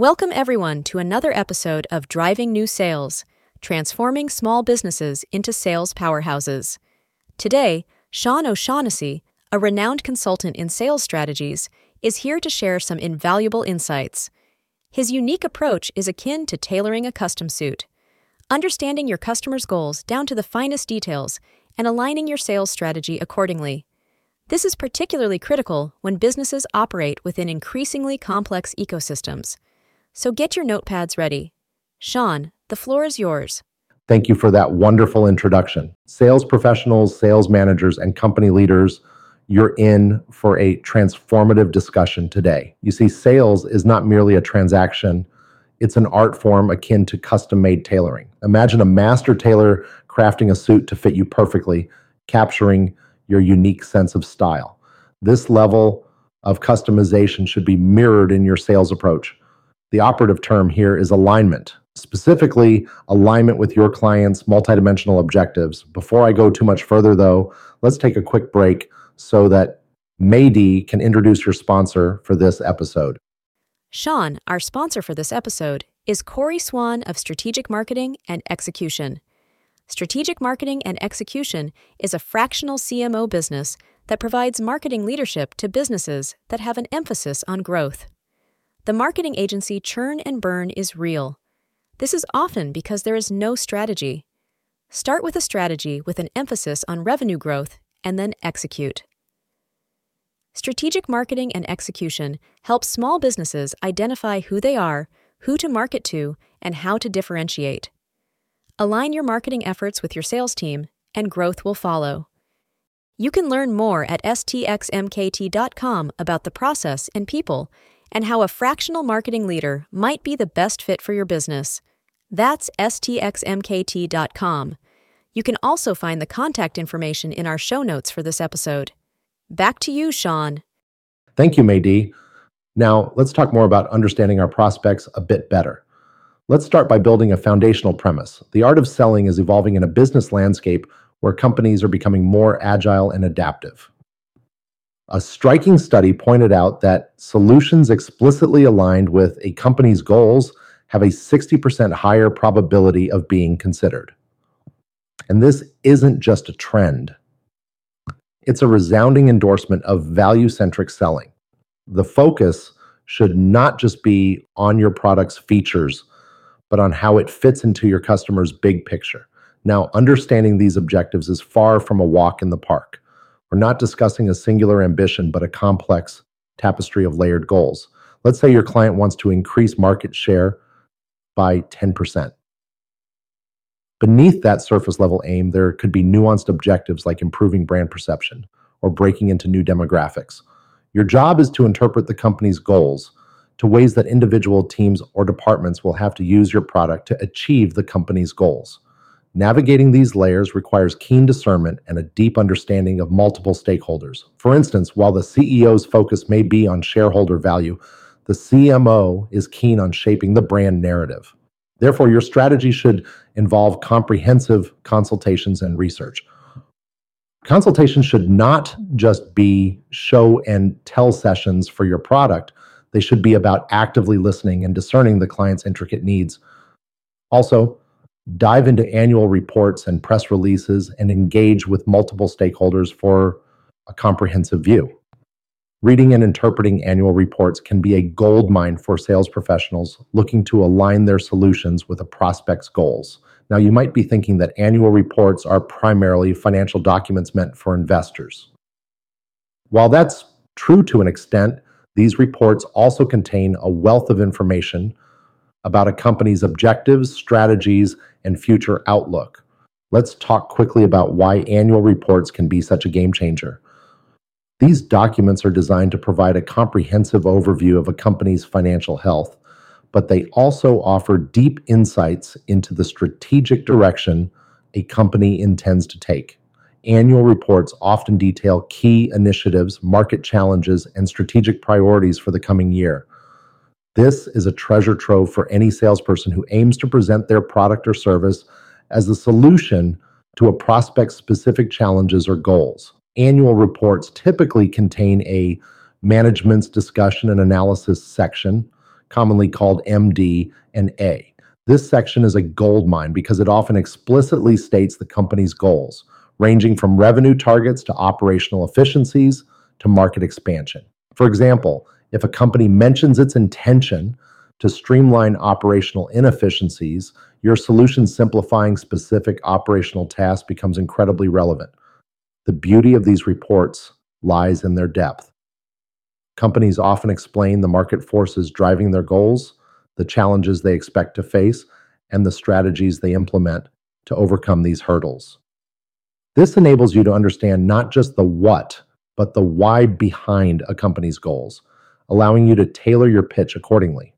Welcome, everyone, to another episode of Driving New Sales Transforming Small Businesses into Sales Powerhouses. Today, Sean O'Shaughnessey, a renowned consultant in sales strategies, is here to share some invaluable insights. His unique approach is akin to tailoring a custom suit, understanding your customer's goals down to the finest details and aligning your sales strategy accordingly. This is particularly critical when businesses operate within increasingly complex ecosystems. So get your notepads ready. Sean, the floor is yours. Thank you for that wonderful introduction. Sales professionals, sales managers, and company leaders, you're in for a transformative discussion today. You see, sales is not merely a transaction, it's an art form akin to custom made tailoring. Imagine a master tailor crafting a suit to fit you perfectly, capturing your unique sense of style. This level of customization should be mirrored in your sales approach. The operative term here is alignment, specifically alignment with your client's multidimensional objectives. Before I go too much further, though, let's take a quick break so that Maydi can introduce your sponsor for this episode. Sean, our sponsor for this episode, is Corey Swan of Strategic Marketing and Execution. Strategic Marketing and Execution is a fractional CMO business that provides marketing leadership to businesses that have an emphasis on growth. The marketing agency churn and burn is real. This is often because there is no strategy. Start with a strategy with an emphasis on revenue growth and then execute. Strategic marketing and execution helps small businesses identify who they are, who to market to, and how to differentiate. Align your marketing efforts with your sales team, and growth will follow. You can learn more at stxmkt.com about the process and people and how a fractional marketing leader might be the best fit for your business. That's stxmkt.com. You can also find the contact information in our show notes for this episode. Back to you, Sean. Thank you, Maydi. Now, let's talk more about understanding our prospects a bit better. Let's start by building a foundational premise. The art of selling is evolving in a business landscape where companies are becoming more agile and adaptive. A striking study pointed out that solutions explicitly aligned with a company's goals have a 60% higher probability of being considered. And this isn't just a trend, it's a resounding endorsement of value centric selling. The focus should not just be on your product's features, but on how it fits into your customer's big picture. Now, understanding these objectives is far from a walk in the park. We're not discussing a singular ambition, but a complex tapestry of layered goals. Let's say your client wants to increase market share by 10%. Beneath that surface level aim, there could be nuanced objectives like improving brand perception or breaking into new demographics. Your job is to interpret the company's goals to ways that individual teams or departments will have to use your product to achieve the company's goals. Navigating these layers requires keen discernment and a deep understanding of multiple stakeholders. For instance, while the CEO's focus may be on shareholder value, the CMO is keen on shaping the brand narrative. Therefore, your strategy should involve comprehensive consultations and research. Consultations should not just be show and tell sessions for your product, they should be about actively listening and discerning the client's intricate needs. Also, dive into annual reports and press releases, and engage with multiple stakeholders for a comprehensive view. Reading and interpreting annual reports can be a gold mine for sales professionals looking to align their solutions with a prospect's goals. Now, you might be thinking that annual reports are primarily financial documents meant for investors. While that's true to an extent, these reports also contain a wealth of information about a company's objectives, strategies, and future outlook. Let's talk quickly about why annual reports can be such a game changer. These documents are designed to provide a comprehensive overview of a company's financial health, but they also offer deep insights into the strategic direction a company intends to take. Annual reports often detail key initiatives, market challenges, and strategic priorities for the coming year. This is a treasure trove for any salesperson who aims to present their product or service as the solution to a prospect's specific challenges or goals. Annual reports typically contain a management's discussion and analysis section commonly called MD and A. This section is a gold mine because it often explicitly states the company's goals, ranging from revenue targets to operational efficiencies to market expansion. For example, if a company mentions its intention to streamline operational inefficiencies, your solution simplifying specific operational tasks becomes incredibly relevant. The beauty of these reports lies in their depth. Companies often explain the market forces driving their goals, the challenges they expect to face, and the strategies they implement to overcome these hurdles. This enables you to understand not just the what, but the why behind a company's goals, allowing you to tailor your pitch accordingly.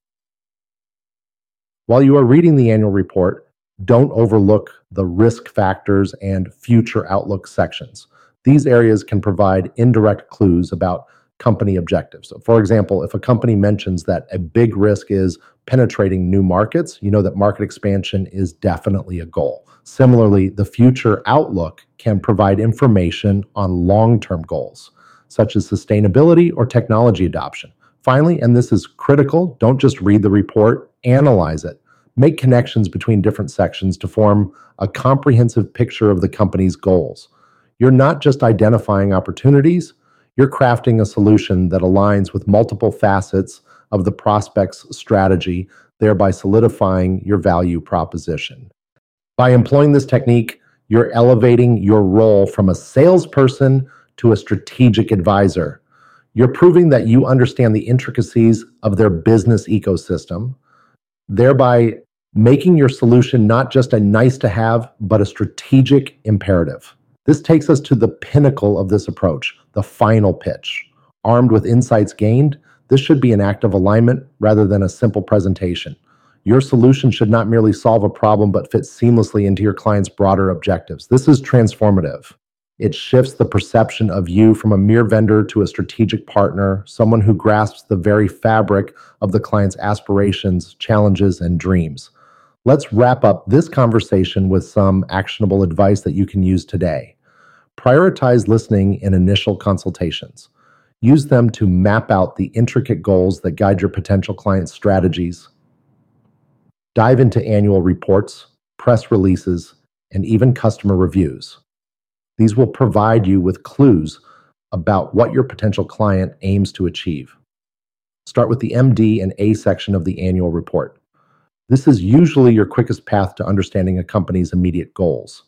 While you are reading the annual report, don't overlook the risk factors and future outlook sections. These areas can provide indirect clues about company objectives. So for example, if a company mentions that a big risk is penetrating new markets, you know that market expansion is definitely a goal. Similarly, the future outlook can provide information on long term goals, such as sustainability or technology adoption. Finally, and this is critical, don't just read the report, analyze it. Make connections between different sections to form a comprehensive picture of the company's goals. You're not just identifying opportunities, you're crafting a solution that aligns with multiple facets of the prospect's strategy, thereby solidifying your value proposition. By employing this technique, you're elevating your role from a salesperson to a strategic advisor. You're proving that you understand the intricacies of their business ecosystem, thereby making your solution not just a nice to have, but a strategic imperative. This takes us to the pinnacle of this approach, the final pitch. Armed with insights gained, this should be an act of alignment rather than a simple presentation. Your solution should not merely solve a problem, but fit seamlessly into your client's broader objectives. This is transformative. It shifts the perception of you from a mere vendor to a strategic partner, someone who grasps the very fabric of the client's aspirations, challenges, and dreams. Let's wrap up this conversation with some actionable advice that you can use today. Prioritize listening in initial consultations. Use them to map out the intricate goals that guide your potential client's strategies. Dive into annual reports, press releases, and even customer reviews. These will provide you with clues about what your potential client aims to achieve. Start with the MD and A section of the annual report. This is usually your quickest path to understanding a company's immediate goals.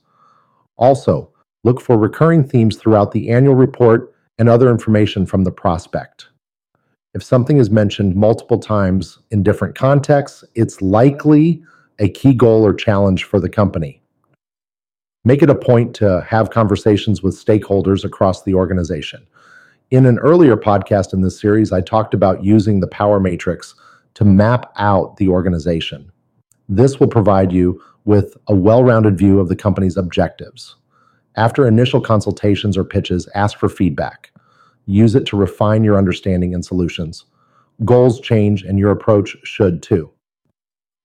Also, look for recurring themes throughout the annual report and other information from the prospect. If something is mentioned multiple times in different contexts, it's likely a key goal or challenge for the company. Make it a point to have conversations with stakeholders across the organization. In an earlier podcast in this series, I talked about using the power matrix to map out the organization. This will provide you with a well rounded view of the company's objectives. After initial consultations or pitches, ask for feedback. Use it to refine your understanding and solutions. Goals change, and your approach should too.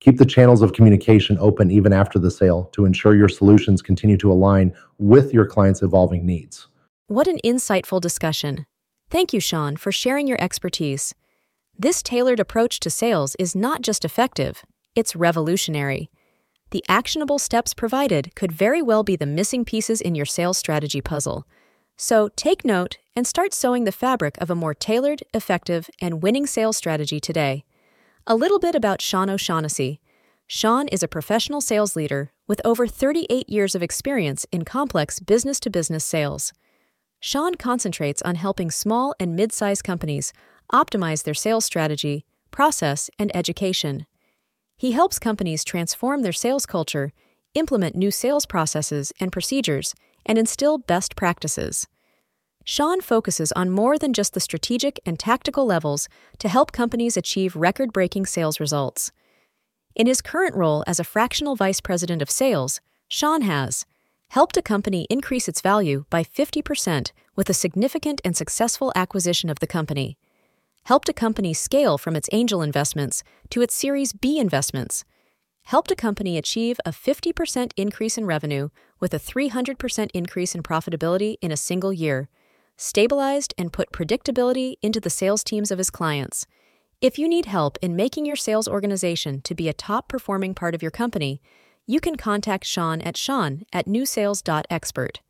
Keep the channels of communication open even after the sale to ensure your solutions continue to align with your client's evolving needs. What an insightful discussion. Thank you, Sean, for sharing your expertise. This tailored approach to sales is not just effective, it's revolutionary. The actionable steps provided could very well be the missing pieces in your sales strategy puzzle. So take note and start sewing the fabric of a more tailored, effective, and winning sales strategy today. A little bit about Sean O'Shaughnessey. Sean is a professional sales leader with over 38 years of experience in complex business to business sales. Sean concentrates on helping small and mid sized companies optimize their sales strategy, process, and education. He helps companies transform their sales culture, implement new sales processes and procedures, and instill best practices. Sean focuses on more than just the strategic and tactical levels to help companies achieve record breaking sales results. In his current role as a fractional vice president of sales, Sean has helped a company increase its value by 50% with a significant and successful acquisition of the company helped a company scale from its angel investments to its Series B investments, helped a company achieve a 50% increase in revenue with a 300% increase in profitability in a single year, stabilized and put predictability into the sales teams of his clients, If you need help in making your sales organization to be a top performing part of your company, you can contact Sean at Sean at newsales.expert.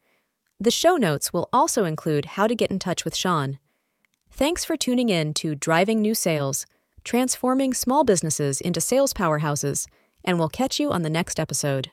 The show notes will also include how to get in touch with Sean. Thanks for tuning in to Driving New Sales, transforming small businesses into sales powerhouses, and we'll catch you on the next episode.